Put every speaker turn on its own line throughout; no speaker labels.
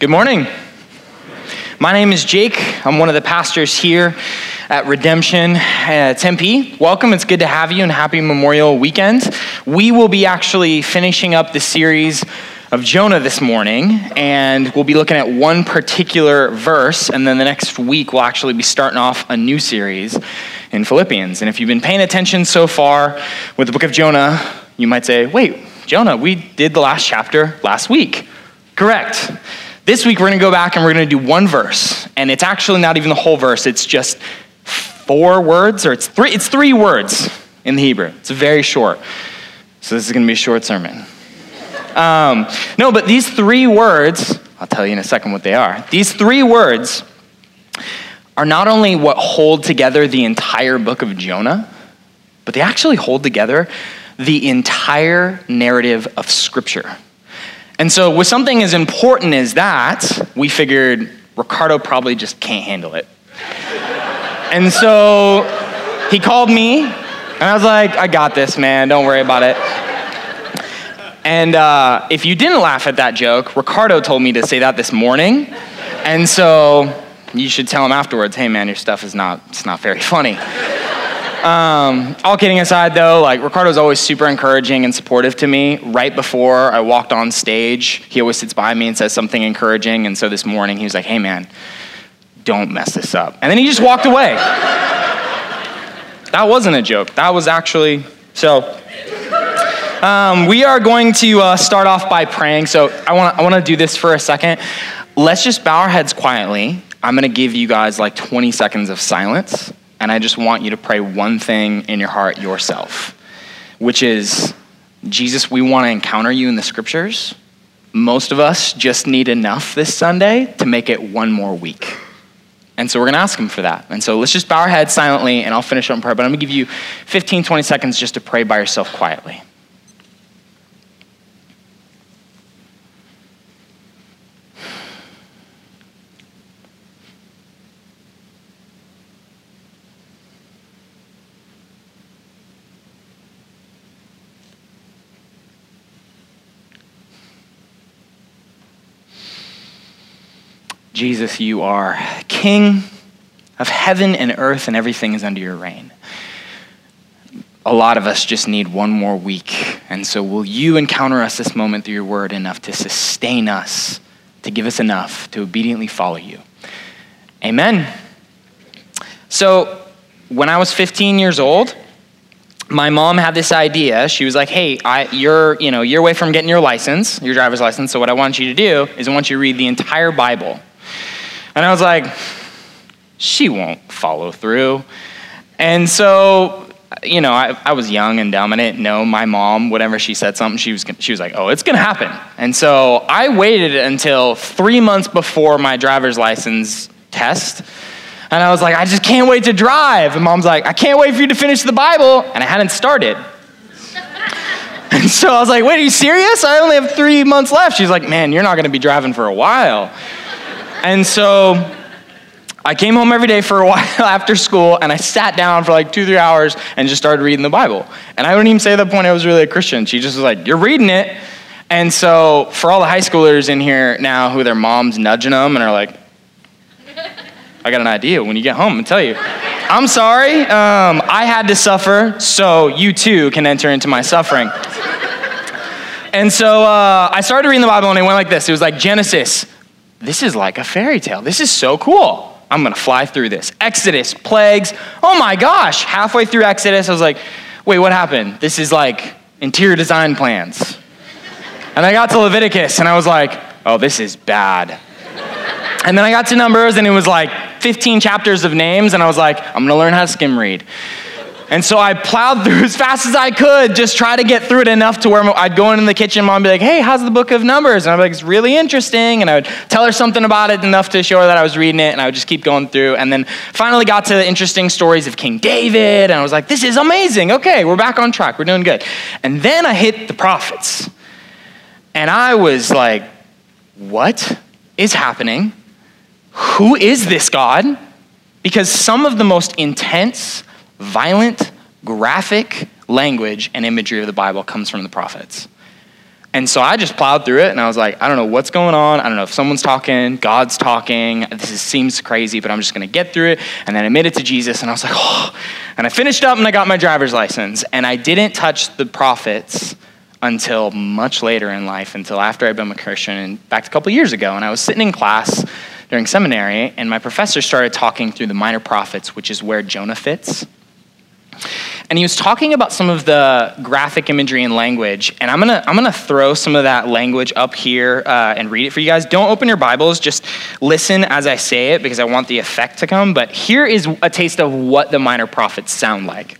Good morning. My name is Jake. I'm one of the pastors here at Redemption uh, Tempe. Welcome. It's good to have you and happy Memorial Weekend. We will be actually finishing up the series of Jonah this morning, and we'll be looking at one particular verse, and then the next week we'll actually be starting off a new series in Philippians. And if you've been paying attention so far with the book of Jonah, you might say, wait, Jonah, we did the last chapter last week. Correct. This week we're going to go back and we're going to do one verse, and it's actually not even the whole verse, it's just four words, or it's three, it's three words in the Hebrew. It's very short. So this is going to be a short sermon. Um, no, but these three words, I'll tell you in a second what they are. These three words are not only what hold together the entire book of Jonah, but they actually hold together the entire narrative of Scripture. And so, with something as important as that, we figured Ricardo probably just can't handle it. and so, he called me, and I was like, I got this, man, don't worry about it. And uh, if you didn't laugh at that joke, Ricardo told me to say that this morning. And so you should tell him afterwards, hey man, your stuff is not, it's not very funny. Um, all kidding aside, though, like Ricardo's always super encouraging and supportive to me. Right before I walked on stage, he always sits by me and says something encouraging. And so this morning, he was like, "Hey, man, don't mess this up." And then he just walked away. that wasn't a joke. That was actually so. Um, we are going to uh, start off by praying. So I want I want to do this for a second. Let's just bow our heads quietly. I'm going to give you guys like 20 seconds of silence, and I just want you to pray one thing in your heart yourself, which is Jesus, we want to encounter you in the scriptures. Most of us just need enough this Sunday to make it one more week. And so we're going to ask him for that. And so let's just bow our heads silently, and I'll finish up in prayer. But I'm going to give you 15, 20 seconds just to pray by yourself quietly. Jesus, you are King of heaven and earth, and everything is under your reign. A lot of us just need one more week. And so, will you encounter us this moment through your word enough to sustain us, to give us enough to obediently follow you? Amen. So, when I was 15 years old, my mom had this idea. She was like, "Hey, I, you're, you know, you're away from getting your license, your driver's license. So what I want you to do is I want you to read the entire Bible and I was like, she won't follow through. And so, you know, I, I was young and didn't know my mom, whatever she said something, she was, she was like, oh, it's going to happen. And so I waited until three months before my driver's license test. And I was like, I just can't wait to drive. And mom's like, I can't wait for you to finish the Bible. And I hadn't started. and so I was like, wait, are you serious? I only have three months left. She's like, man, you're not going to be driving for a while. And so I came home every day for a while after school and I sat down for like two, three hours and just started reading the Bible. And I wouldn't even say at that point I was really a Christian. She just was like, You're reading it. And so for all the high schoolers in here now who their mom's nudging them and are like, I got an idea when you get home and tell you. I'm sorry, um, I had to suffer, so you too can enter into my suffering. And so uh, I started reading the Bible and it went like this. It was like Genesis, this is like a fairy tale. This is so cool. I'm going to fly through this. Exodus, plagues. Oh my gosh. Halfway through Exodus, I was like, wait, what happened? This is like interior design plans. And I got to Leviticus and I was like, oh, this is bad. And then I got to Numbers and it was like 15 chapters of names and I was like, I'm going to learn how to skim read. And so I plowed through as fast as I could, just try to get through it enough to where I'd go in the kitchen, mom would be like, hey, how's the book of Numbers? And I'd be like, it's really interesting. And I would tell her something about it enough to show her that I was reading it, and I would just keep going through. And then finally got to the interesting stories of King David, and I was like, this is amazing. Okay, we're back on track. We're doing good. And then I hit the prophets. And I was like, what is happening? Who is this God? Because some of the most intense, violent, graphic language and imagery of the Bible comes from the prophets. And so I just plowed through it and I was like, I don't know what's going on. I don't know if someone's talking, God's talking. This is, seems crazy, but I'm just going to get through it. And then I made it to Jesus and I was like, oh. And I finished up and I got my driver's license. And I didn't touch the prophets until much later in life, until after I'd been a Christian, back a couple years ago. And I was sitting in class during seminary and my professor started talking through the minor prophets, which is where Jonah fits and he was talking about some of the graphic imagery and language and i'm gonna i'm gonna throw some of that language up here uh, and read it for you guys. Don't open your bibles just listen as i say it because i want the effect to come but here is a taste of what the minor prophets sound like.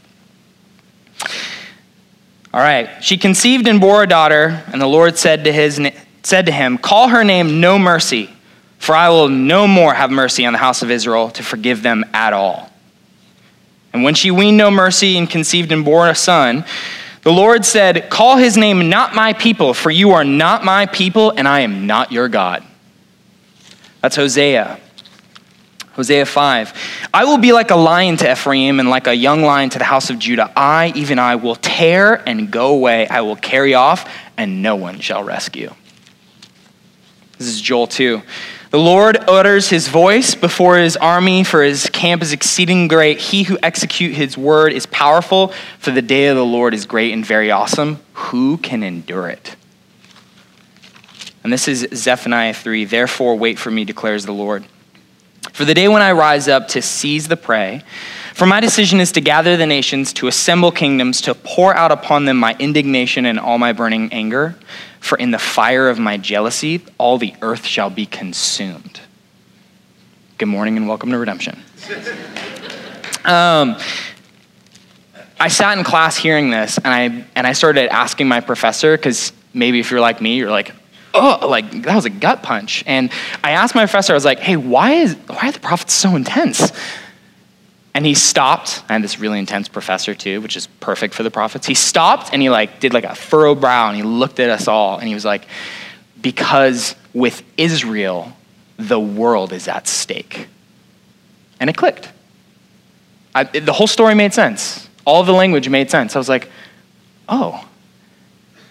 All right she conceived and bore a daughter and the lord said to his said to him call her name no mercy for i will no more have mercy on the house of israel to forgive them at all and when she weaned no mercy and conceived and bore a son, the Lord said, Call his name not my people, for you are not my people, and I am not your God. That's Hosea. Hosea 5. I will be like a lion to Ephraim and like a young lion to the house of Judah. I, even I, will tear and go away. I will carry off, and no one shall rescue. This is Joel 2. The Lord utters his voice before his army, for his camp is exceeding great. He who execute his word is powerful, for the day of the Lord is great and very awesome. Who can endure it? And this is Zephaniah 3. Therefore, wait for me, declares the Lord. For the day when I rise up to seize the prey, for my decision is to gather the nations, to assemble kingdoms, to pour out upon them my indignation and all my burning anger. For in the fire of my jealousy, all the earth shall be consumed. Good morning and welcome to Redemption. Um, I sat in class hearing this, and I, and I started asking my professor, because maybe if you're like me, you're like, oh, like that was a gut punch. And I asked my professor, I was like, hey, why, is, why are the prophets so intense? And he stopped. I had this really intense professor too, which is perfect for the prophets. He stopped and he like did like a furrow brow and he looked at us all and he was like, because with Israel, the world is at stake. And it clicked. I, it, the whole story made sense. All the language made sense. I was like, oh,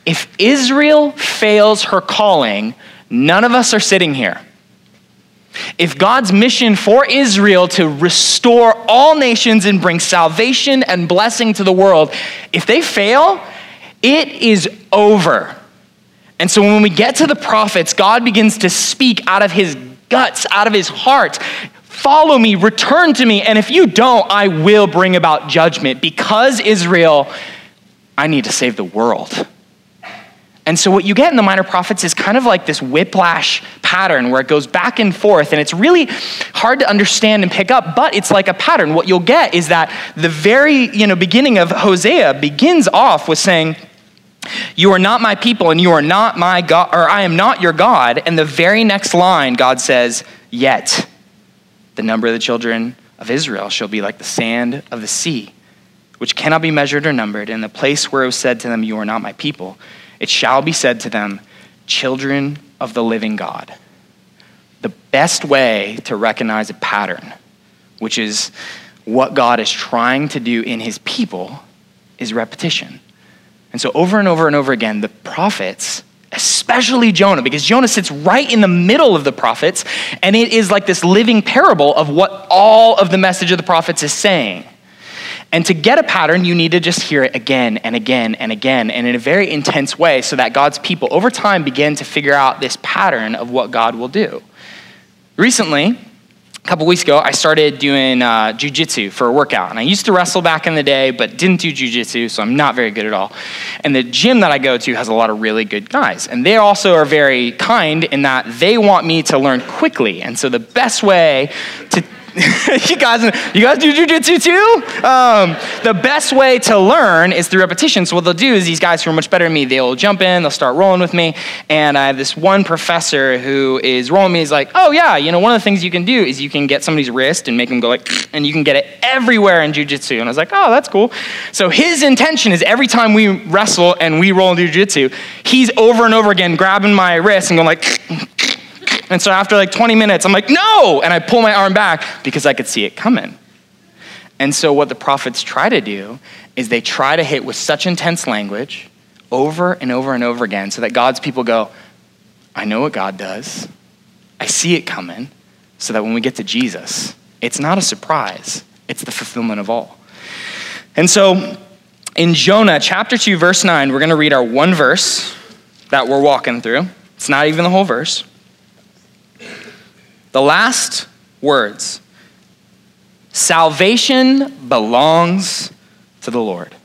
if Israel fails her calling, none of us are sitting here. If God's mission for Israel to restore all nations and bring salvation and blessing to the world, if they fail, it is over. And so when we get to the prophets, God begins to speak out of his guts, out of his heart. Follow me, return to me, and if you don't, I will bring about judgment. Because Israel, I need to save the world. And so, what you get in the minor prophets is kind of like this whiplash pattern where it goes back and forth, and it's really hard to understand and pick up, but it's like a pattern. What you'll get is that the very you know, beginning of Hosea begins off with saying, You are not my people, and you are not my God, or I am not your God. And the very next line, God says, Yet the number of the children of Israel shall be like the sand of the sea, which cannot be measured or numbered. In the place where it was said to them, You are not my people it shall be said to them, Children of the living God. The best way to recognize a pattern, which is what God is trying to do in his people, is repetition. And so, over and over and over again, the prophets, especially Jonah, because Jonah sits right in the middle of the prophets, and it is like this living parable of what all of the message of the prophets is saying. And to get a pattern, you need to just hear it again and again and again and in a very intense way so that God's people over time begin to figure out this pattern of what God will do. Recently, a couple weeks ago, I started doing uh, jujitsu for a workout. And I used to wrestle back in the day, but didn't do jujitsu, so I'm not very good at all. And the gym that I go to has a lot of really good guys. And they also are very kind in that they want me to learn quickly. And so the best way to you guys, you guys do jujitsu too? Um, the best way to learn is through repetition. So what they'll do is these guys who are much better than me, they'll jump in, they'll start rolling with me, and I have this one professor who is rolling me. He's like, "Oh yeah, you know, one of the things you can do is you can get somebody's wrist and make them go like, and you can get it everywhere in jujitsu." And I was like, "Oh, that's cool." So his intention is every time we wrestle and we roll in jujitsu, he's over and over again grabbing my wrist and going like. And so after like 20 minutes, I'm like, no! And I pull my arm back because I could see it coming. And so what the prophets try to do is they try to hit with such intense language over and over and over again so that God's people go, I know what God does. I see it coming, so that when we get to Jesus, it's not a surprise, it's the fulfillment of all. And so in Jonah chapter 2, verse 9, we're going to read our one verse that we're walking through. It's not even the whole verse. The last words Salvation belongs to the Lord.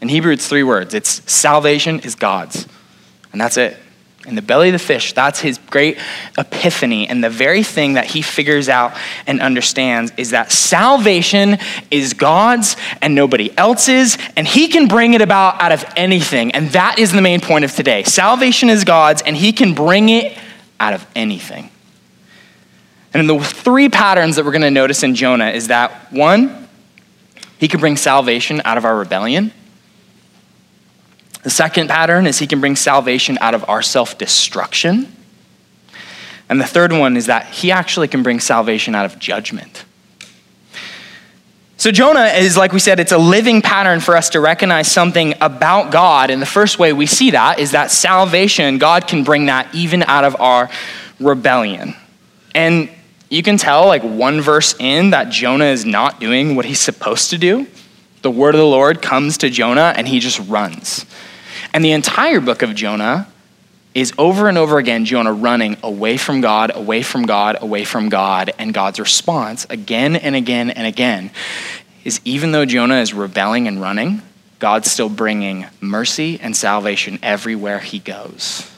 In Hebrew, it's three words it's salvation is God's. And that's it. In the belly of the fish, that's his great epiphany. And the very thing that he figures out and understands is that salvation is God's and nobody else's, and he can bring it about out of anything. And that is the main point of today. Salvation is God's, and he can bring it out of anything. And the three patterns that we're going to notice in Jonah is that one, he can bring salvation out of our rebellion. The second pattern is he can bring salvation out of our self destruction. And the third one is that he actually can bring salvation out of judgment. So, Jonah is, like we said, it's a living pattern for us to recognize something about God. And the first way we see that is that salvation, God can bring that even out of our rebellion. And you can tell, like one verse in, that Jonah is not doing what he's supposed to do. The word of the Lord comes to Jonah and he just runs. And the entire book of Jonah is over and over again Jonah running away from God, away from God, away from God. And God's response, again and again and again, is even though Jonah is rebelling and running, God's still bringing mercy and salvation everywhere he goes.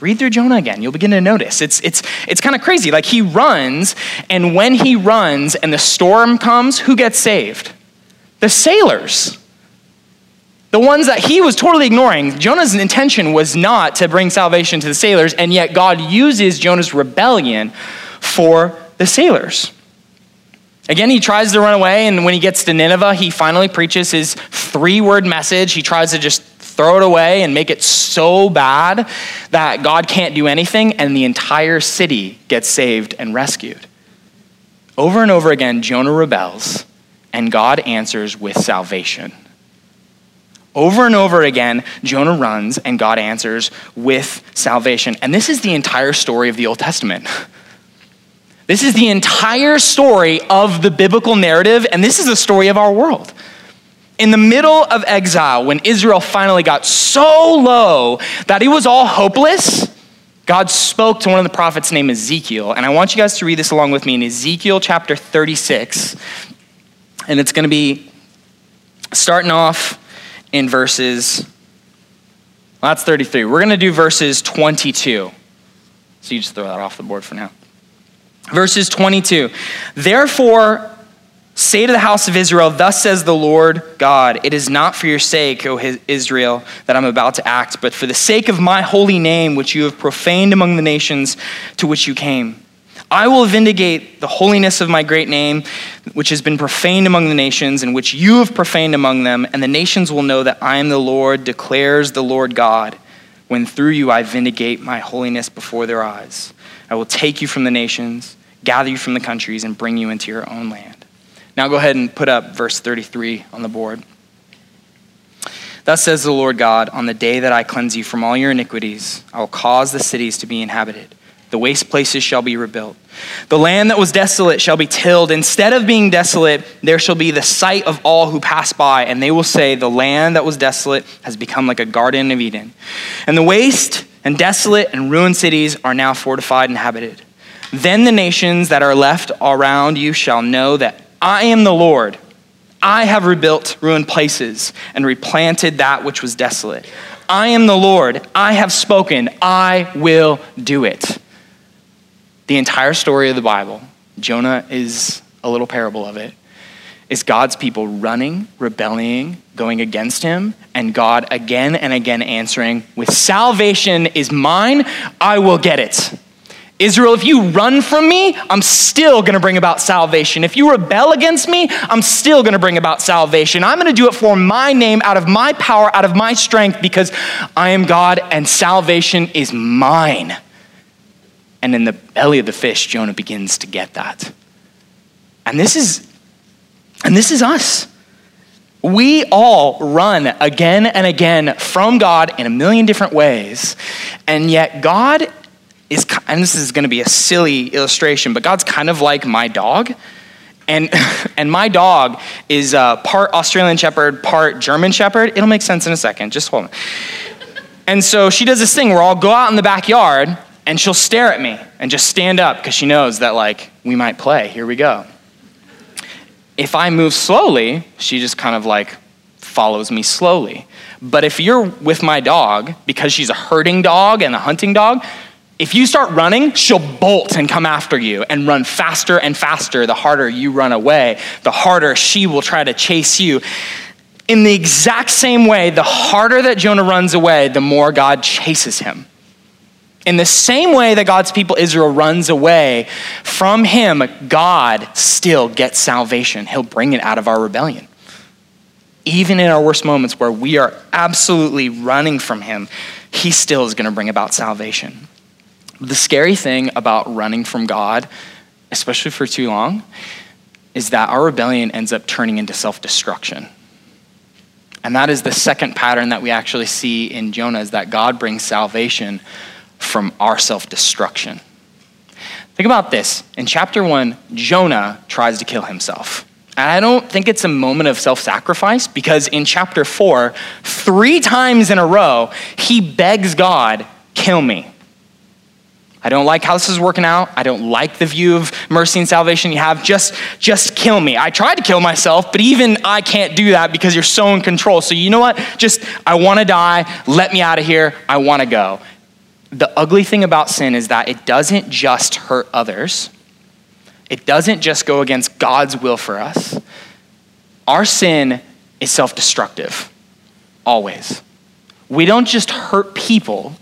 Read through Jonah again. You'll begin to notice. It's, it's, it's kind of crazy. Like he runs, and when he runs and the storm comes, who gets saved? The sailors. The ones that he was totally ignoring. Jonah's intention was not to bring salvation to the sailors, and yet God uses Jonah's rebellion for the sailors. Again, he tries to run away, and when he gets to Nineveh, he finally preaches his three word message. He tries to just throw it away and make it so bad that God can't do anything, and the entire city gets saved and rescued. Over and over again, Jonah rebels, and God answers with salvation. Over and over again, Jonah runs and God answers with salvation. And this is the entire story of the Old Testament. This is the entire story of the biblical narrative, and this is the story of our world. In the middle of exile, when Israel finally got so low that it was all hopeless, God spoke to one of the prophets named Ezekiel. And I want you guys to read this along with me in Ezekiel chapter 36. And it's going to be starting off in verses, well, that's 33. We're going to do verses 22. So you just throw that off the board for now. Verses 22. Therefore, say to the house of Israel, Thus says the Lord God, it is not for your sake, O Israel, that I'm about to act, but for the sake of my holy name, which you have profaned among the nations to which you came. I will vindicate the holiness of my great name, which has been profaned among the nations, and which you have profaned among them, and the nations will know that I am the Lord, declares the Lord God, when through you I vindicate my holiness before their eyes. I will take you from the nations, gather you from the countries, and bring you into your own land. Now go ahead and put up verse 33 on the board. Thus says the Lord God, on the day that I cleanse you from all your iniquities, I will cause the cities to be inhabited the waste places shall be rebuilt. The land that was desolate shall be tilled. Instead of being desolate, there shall be the sight of all who pass by, and they will say, The land that was desolate has become like a garden of Eden. And the waste and desolate and ruined cities are now fortified and inhabited. Then the nations that are left around you shall know that I am the Lord. I have rebuilt ruined places and replanted that which was desolate. I am the Lord. I have spoken. I will do it. The entire story of the Bible, Jonah is a little parable of it, is God's people running, rebelling, going against him, and God again and again answering, with salvation is mine, I will get it. Israel, if you run from me, I'm still gonna bring about salvation. If you rebel against me, I'm still gonna bring about salvation. I'm gonna do it for my name, out of my power, out of my strength, because I am God and salvation is mine. And in the belly of the fish, Jonah begins to get that. And this is and this is us. We all run again and again from God in a million different ways, and yet God is, and this is going to be a silly illustration, but God's kind of like my dog. And, and my dog is uh, part Australian Shepherd, part German Shepherd. It'll make sense in a second. Just hold on. And so she does this thing where I'll go out in the backyard and she'll stare at me and just stand up because she knows that, like, we might play. Here we go. If I move slowly, she just kind of like follows me slowly. But if you're with my dog, because she's a herding dog and a hunting dog, if you start running, she'll bolt and come after you and run faster and faster. The harder you run away, the harder she will try to chase you. In the exact same way, the harder that Jonah runs away, the more God chases him. In the same way that God's people Israel runs away from him, God still gets salvation. He'll bring it out of our rebellion. Even in our worst moments where we are absolutely running from him, he still is going to bring about salvation. The scary thing about running from God, especially for too long, is that our rebellion ends up turning into self destruction. And that is the second pattern that we actually see in Jonah is that God brings salvation from our self destruction. Think about this. In chapter one, Jonah tries to kill himself. And I don't think it's a moment of self sacrifice because in chapter four, three times in a row, he begs God, kill me. I don't like how this is working out. I don't like the view of mercy and salvation you have. Just, just kill me. I tried to kill myself, but even I can't do that because you're so in control. So you know what? Just, I want to die. Let me out of here. I want to go. The ugly thing about sin is that it doesn't just hurt others, it doesn't just go against God's will for us. Our sin is self destructive, always. We don't just hurt people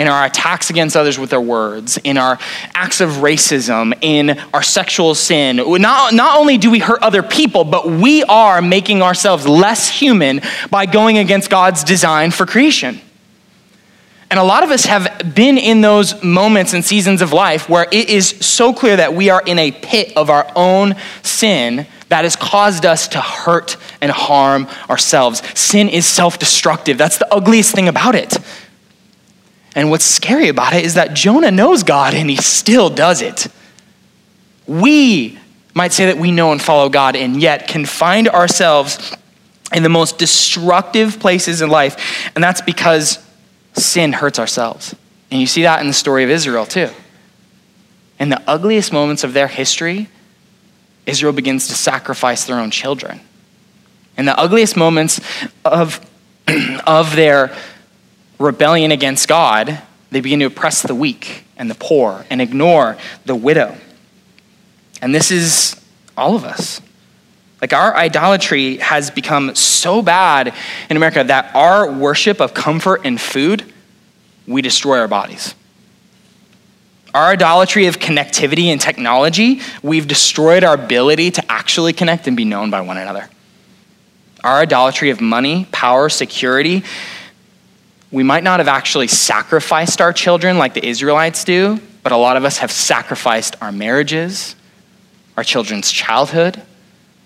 in our attacks against others with our words, in our acts of racism, in our sexual sin. Not, not only do we hurt other people, but we are making ourselves less human by going against God's design for creation. And a lot of us have been in those moments and seasons of life where it is so clear that we are in a pit of our own sin that has caused us to hurt and harm ourselves. Sin is self destructive. That's the ugliest thing about it. And what's scary about it is that Jonah knows God and he still does it. We might say that we know and follow God and yet can find ourselves in the most destructive places in life. And that's because sin hurts ourselves. And you see that in the story of Israel too. In the ugliest moments of their history, Israel begins to sacrifice their own children. In the ugliest moments of, of their rebellion against God, they begin to oppress the weak and the poor and ignore the widow. And this is all of us. Like our idolatry has become so bad in America that our worship of comfort and food, we destroy our bodies. Our idolatry of connectivity and technology, we've destroyed our ability to actually connect and be known by one another. Our idolatry of money, power, security, we might not have actually sacrificed our children like the Israelites do, but a lot of us have sacrificed our marriages, our children's childhood,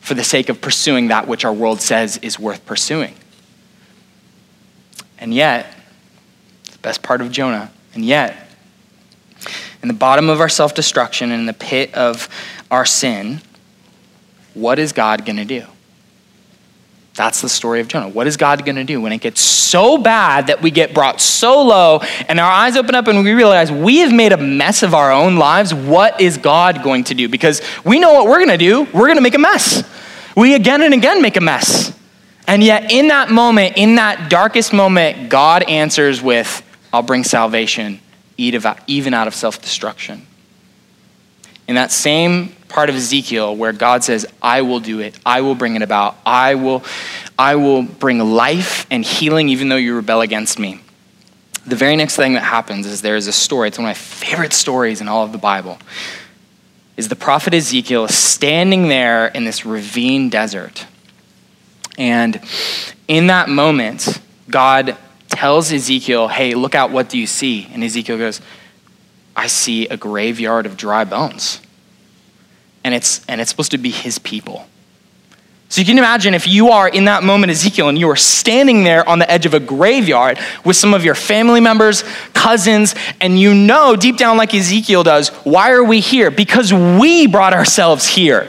for the sake of pursuing that which our world says is worth pursuing. And yet, the best part of Jonah, and yet, in the bottom of our self destruction, in the pit of our sin, what is God going to do? That's the story of Jonah. What is God going to do when it gets so bad that we get brought so low and our eyes open up and we realize we have made a mess of our own lives? What is God going to do? Because we know what we're going to do. We're going to make a mess. We again and again make a mess. And yet, in that moment, in that darkest moment, God answers with, I'll bring salvation, even out of self destruction. In that same part of Ezekiel where God says, I will do it. I will bring it about. I will, I will bring life and healing even though you rebel against me. The very next thing that happens is there is a story. It's one of my favorite stories in all of the Bible. Is the prophet Ezekiel standing there in this ravine desert. And in that moment, God tells Ezekiel, Hey, look out, what do you see? And Ezekiel goes, I see a graveyard of dry bones and it's, and it's supposed to be his people. So you can imagine if you are in that moment, Ezekiel, and you are standing there on the edge of a graveyard with some of your family members, cousins, and you know deep down, like Ezekiel does, why are we here? Because we brought ourselves here.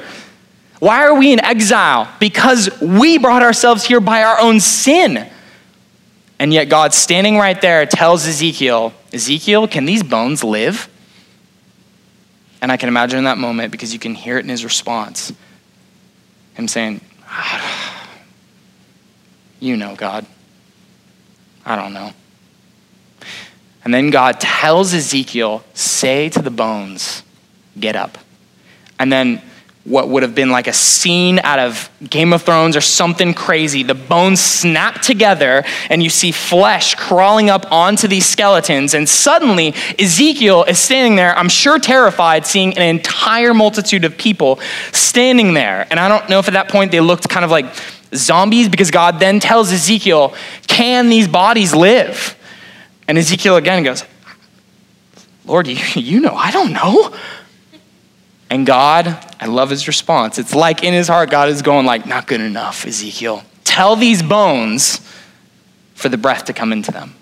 Why are we in exile? Because we brought ourselves here by our own sin. And yet, God, standing right there, tells Ezekiel, Ezekiel, can these bones live? And I can imagine that moment because you can hear it in his response him saying, ah, You know, God. I don't know. And then God tells Ezekiel, Say to the bones, get up. And then what would have been like a scene out of Game of Thrones or something crazy. The bones snap together, and you see flesh crawling up onto these skeletons. And suddenly, Ezekiel is standing there, I'm sure terrified, seeing an entire multitude of people standing there. And I don't know if at that point they looked kind of like zombies, because God then tells Ezekiel, Can these bodies live? And Ezekiel again goes, Lord, you, you know, I don't know. And God, I love his response. It's like in his heart, God is going like, not good enough, Ezekiel. Tell these bones for the breath to come into them.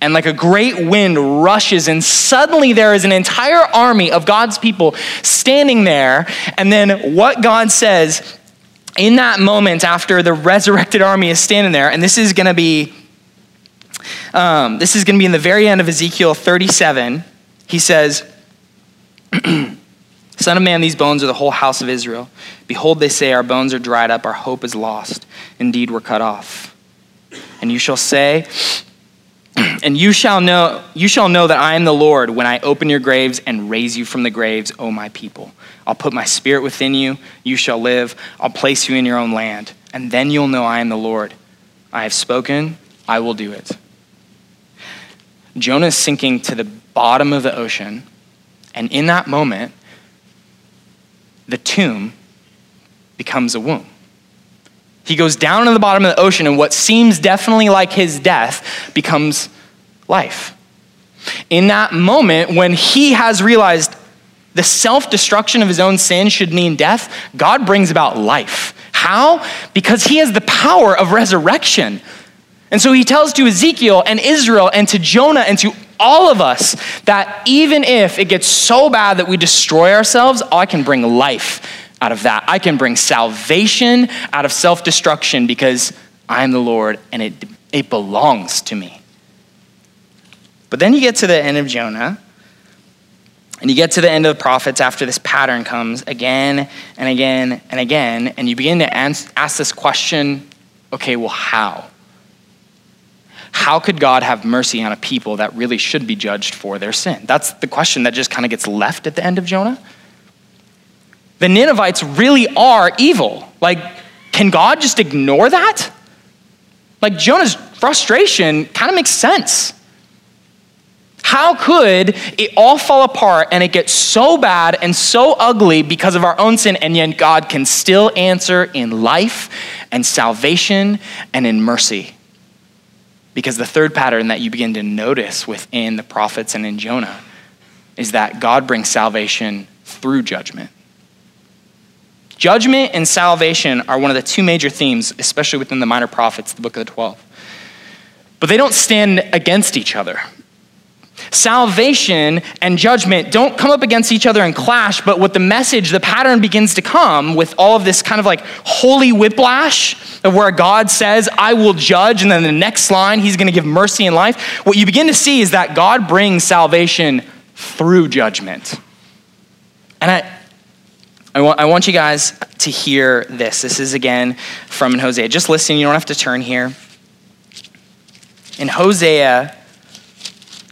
And like a great wind rushes, and suddenly there is an entire army of God's people standing there. And then what God says in that moment after the resurrected army is standing there, and this is going to be um, this is going to be in the very end of Ezekiel 37. He says, Son of man, these bones are the whole house of Israel. Behold, they say, Our bones are dried up, our hope is lost. Indeed, we're cut off. And you shall say, and you shall know you shall know that I am the Lord when I open your graves and raise you from the graves, O my people. I'll put my spirit within you, you shall live. I'll place you in your own land, and then you'll know I am the Lord. I have spoken, I will do it. Jonah is sinking to the bottom of the ocean, and in that moment, the tomb becomes a womb. He goes down to the bottom of the ocean, and what seems definitely like his death becomes life. In that moment, when he has realized the self destruction of his own sin should mean death, God brings about life. How? Because he has the power of resurrection. And so he tells to Ezekiel and Israel and to Jonah and to all of us that even if it gets so bad that we destroy ourselves, oh, I can bring life out of that. I can bring salvation out of self destruction because I am the Lord and it, it belongs to me. But then you get to the end of Jonah, and you get to the end of the prophets after this pattern comes again and again and again, and you begin to ask this question okay, well, how? How could God have mercy on a people that really should be judged for their sin? That's the question that just kind of gets left at the end of Jonah. The Ninevites really are evil. Like, can God just ignore that? Like, Jonah's frustration kind of makes sense. How could it all fall apart and it get so bad and so ugly because of our own sin, and yet God can still answer in life and salvation and in mercy? Because the third pattern that you begin to notice within the prophets and in Jonah is that God brings salvation through judgment. Judgment and salvation are one of the two major themes, especially within the minor prophets, the book of the 12. But they don't stand against each other. Salvation and judgment don't come up against each other and clash, but with the message, the pattern begins to come with all of this kind of like holy whiplash of where God says, I will judge, and then the next line, he's going to give mercy and life. What you begin to see is that God brings salvation through judgment. And I, I want, I want you guys to hear this. This is again from Hosea. Just listen, you don't have to turn here. In Hosea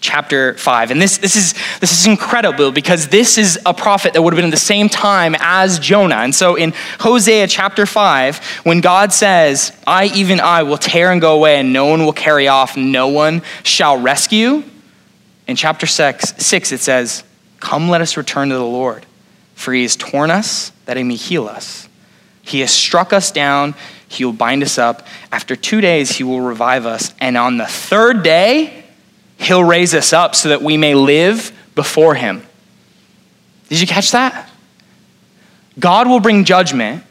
chapter 5. And this, this, is, this is incredible because this is a prophet that would have been in the same time as Jonah. And so in Hosea chapter 5, when God says, I, even I, will tear and go away, and no one will carry off, no one shall rescue, in chapter 6, six it says, Come, let us return to the Lord, for he has torn us that he may heal us. He has struck us down, he will bind us up. After two days, he will revive us. And on the third day, He'll raise us up so that we may live before Him. Did you catch that? God will bring judgment,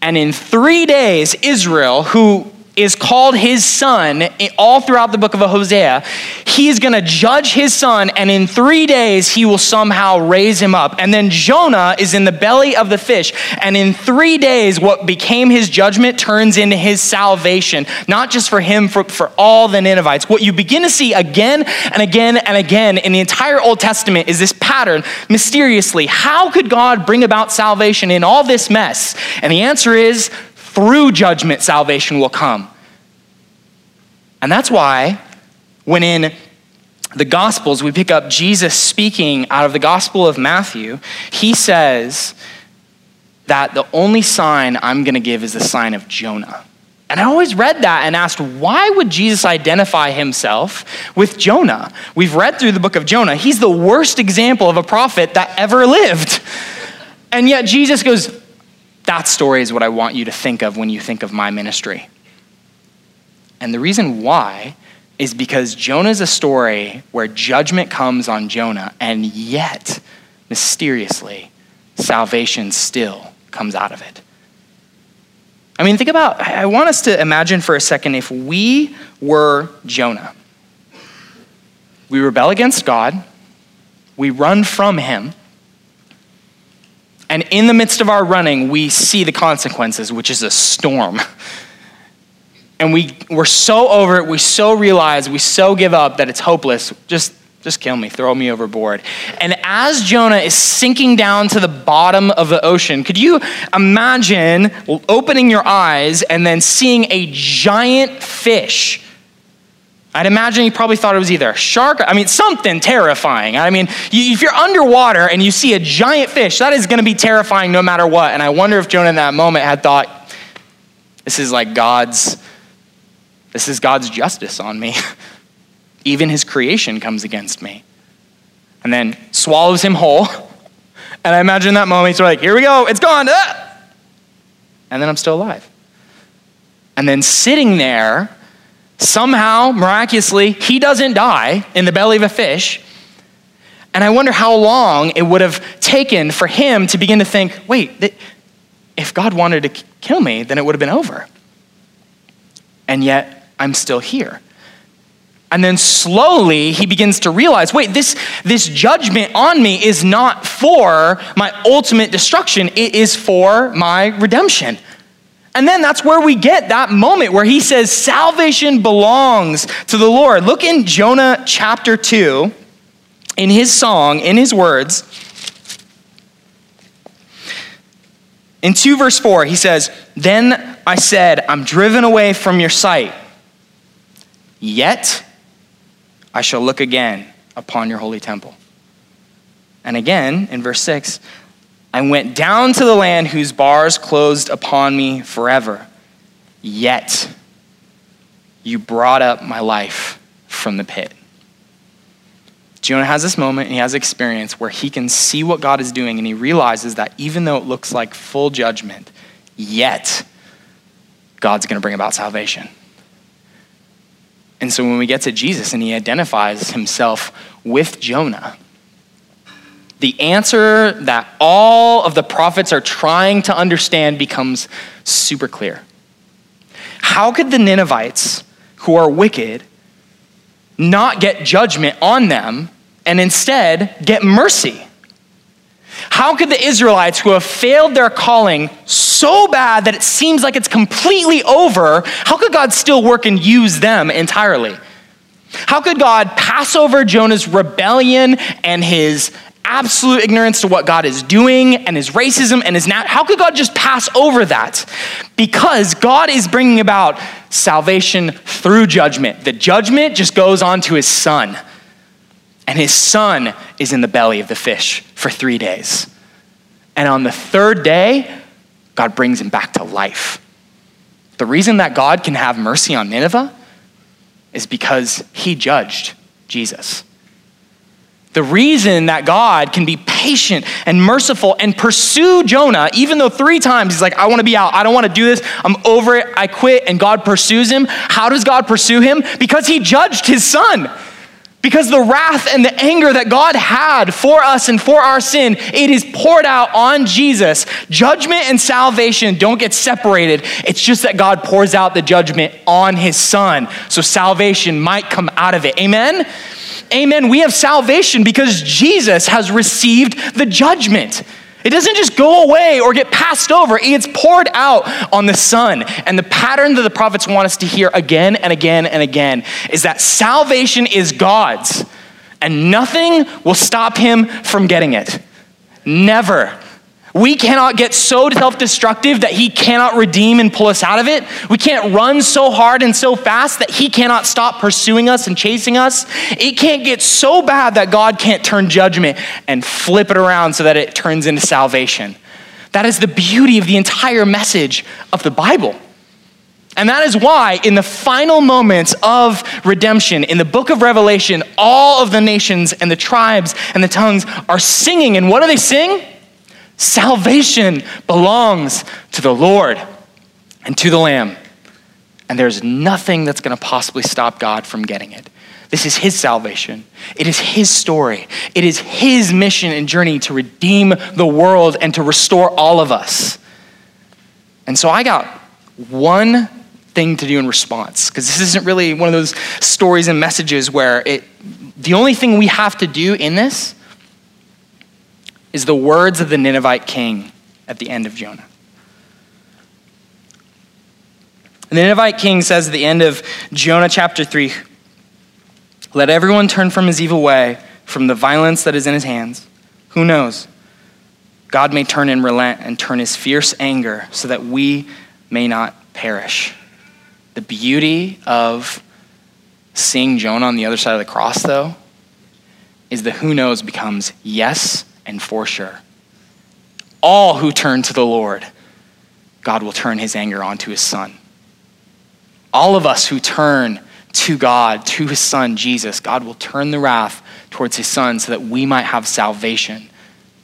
And in three days, Israel, who is called his son all throughout the book of Hosea. He's going to judge his son, and in three days, he will somehow raise him up. And then Jonah is in the belly of the fish, and in three days, what became his judgment turns into his salvation, not just for him, for, for all the Ninevites. What you begin to see again and again and again in the entire Old Testament is this pattern mysteriously. How could God bring about salvation in all this mess? And the answer is through judgment, salvation will come. And that's why when in the Gospels we pick up Jesus speaking out of the Gospel of Matthew, he says that the only sign I'm going to give is the sign of Jonah. And I always read that and asked, why would Jesus identify himself with Jonah? We've read through the book of Jonah. He's the worst example of a prophet that ever lived. And yet Jesus goes, that story is what I want you to think of when you think of my ministry. And the reason why is because Jonah is a story where judgment comes on Jonah, and yet, mysteriously, salvation still comes out of it. I mean, think about, I want us to imagine for a second if we were Jonah. We rebel against God, we run from him and in the midst of our running, we see the consequences, which is a storm. And we, we're so over it, we so realize, we so give up that it's hopeless. Just, just kill me, throw me overboard. And as Jonah is sinking down to the bottom of the ocean, could you imagine opening your eyes and then seeing a giant fish I'd imagine he probably thought it was either a shark, I mean, something terrifying. I mean, if you're underwater and you see a giant fish, that is going to be terrifying no matter what. And I wonder if Jonah in that moment had thought, this is like God's, this is God's justice on me. Even his creation comes against me. And then swallows him whole. And I imagine that moment, he's like, here we go, it's gone. Ah! And then I'm still alive. And then sitting there, Somehow, miraculously, he doesn't die in the belly of a fish. And I wonder how long it would have taken for him to begin to think wait, if God wanted to kill me, then it would have been over. And yet, I'm still here. And then slowly he begins to realize wait, this, this judgment on me is not for my ultimate destruction, it is for my redemption. And then that's where we get that moment where he says, Salvation belongs to the Lord. Look in Jonah chapter 2, in his song, in his words. In 2 verse 4, he says, Then I said, I'm driven away from your sight, yet I shall look again upon your holy temple. And again, in verse 6, I went down to the land whose bars closed upon me forever. Yet you brought up my life from the pit. Jonah has this moment and he has experience where he can see what God is doing and he realizes that even though it looks like full judgment, yet God's going to bring about salvation. And so when we get to Jesus and he identifies himself with Jonah, the answer that all of the prophets are trying to understand becomes super clear. How could the Ninevites, who are wicked, not get judgment on them and instead get mercy? How could the Israelites, who have failed their calling so bad that it seems like it's completely over, how could God still work and use them entirely? How could God pass over Jonah's rebellion and his absolute ignorance to what God is doing and his racism and his nat- how could God just pass over that? Because God is bringing about salvation through judgment. The judgment just goes on to his son. And his son is in the belly of the fish for 3 days. And on the third day, God brings him back to life. The reason that God can have mercy on Nineveh is because he judged Jesus. The reason that God can be patient and merciful and pursue Jonah, even though three times he's like, I want to be out, I don't want to do this, I'm over it, I quit, and God pursues him. How does God pursue him? Because he judged his son. Because the wrath and the anger that God had for us and for our sin, it is poured out on Jesus. Judgment and salvation don't get separated. It's just that God pours out the judgment on his son. So salvation might come out of it. Amen? Amen. We have salvation because Jesus has received the judgment. It doesn't just go away or get passed over. It's poured out on the Son. And the pattern that the prophets want us to hear again and again and again is that salvation is God's, and nothing will stop him from getting it. Never. We cannot get so self destructive that He cannot redeem and pull us out of it. We can't run so hard and so fast that He cannot stop pursuing us and chasing us. It can't get so bad that God can't turn judgment and flip it around so that it turns into salvation. That is the beauty of the entire message of the Bible. And that is why, in the final moments of redemption, in the book of Revelation, all of the nations and the tribes and the tongues are singing. And what do they sing? Salvation belongs to the Lord and to the Lamb. And there's nothing that's going to possibly stop God from getting it. This is His salvation. It is His story. It is His mission and journey to redeem the world and to restore all of us. And so I got one thing to do in response, because this isn't really one of those stories and messages where it, the only thing we have to do in this is the words of the Ninevite king at the end of Jonah. The Ninevite king says at the end of Jonah chapter 3 Let everyone turn from his evil way, from the violence that is in his hands. Who knows? God may turn and relent and turn his fierce anger so that we may not perish. The beauty of seeing Jonah on the other side of the cross, though, is the who knows becomes yes and for sure. All who turn to the Lord, God will turn his anger onto his son. All of us who turn to God, to his son, Jesus, God will turn the wrath towards his son so that we might have salvation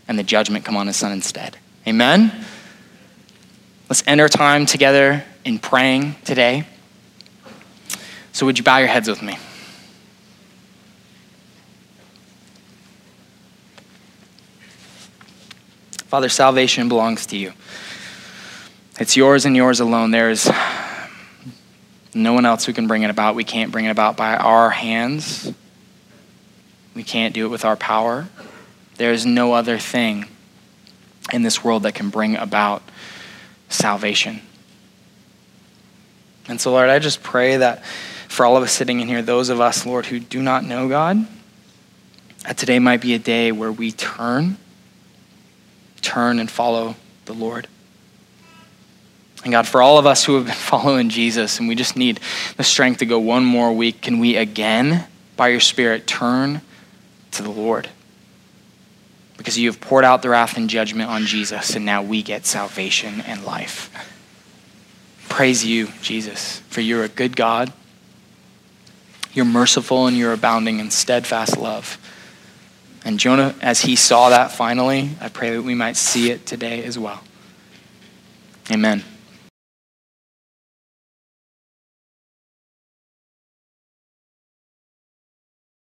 and the judgment come on his son instead. Amen? Let's end our time together in praying today. So, would you bow your heads with me? Father, salvation belongs to you. It's yours and yours alone. There is no one else who can bring it about. We can't bring it about by our hands, we can't do it with our power. There is no other thing in this world that can bring about salvation. And so, Lord, I just pray that for all of us sitting in here, those of us, Lord, who do not know God, that today might be a day where we turn turn and follow the Lord. And God, for all of us who have been following Jesus and we just need the strength to go one more week, can we again, by your Spirit, turn to the Lord? Because you have poured out the wrath and judgment on Jesus, and now we get salvation and life. Praise you, Jesus, for you're a good God. You're merciful and you're abounding in steadfast love. And Jonah, as he saw that finally, I pray that we might see it today as well. Amen.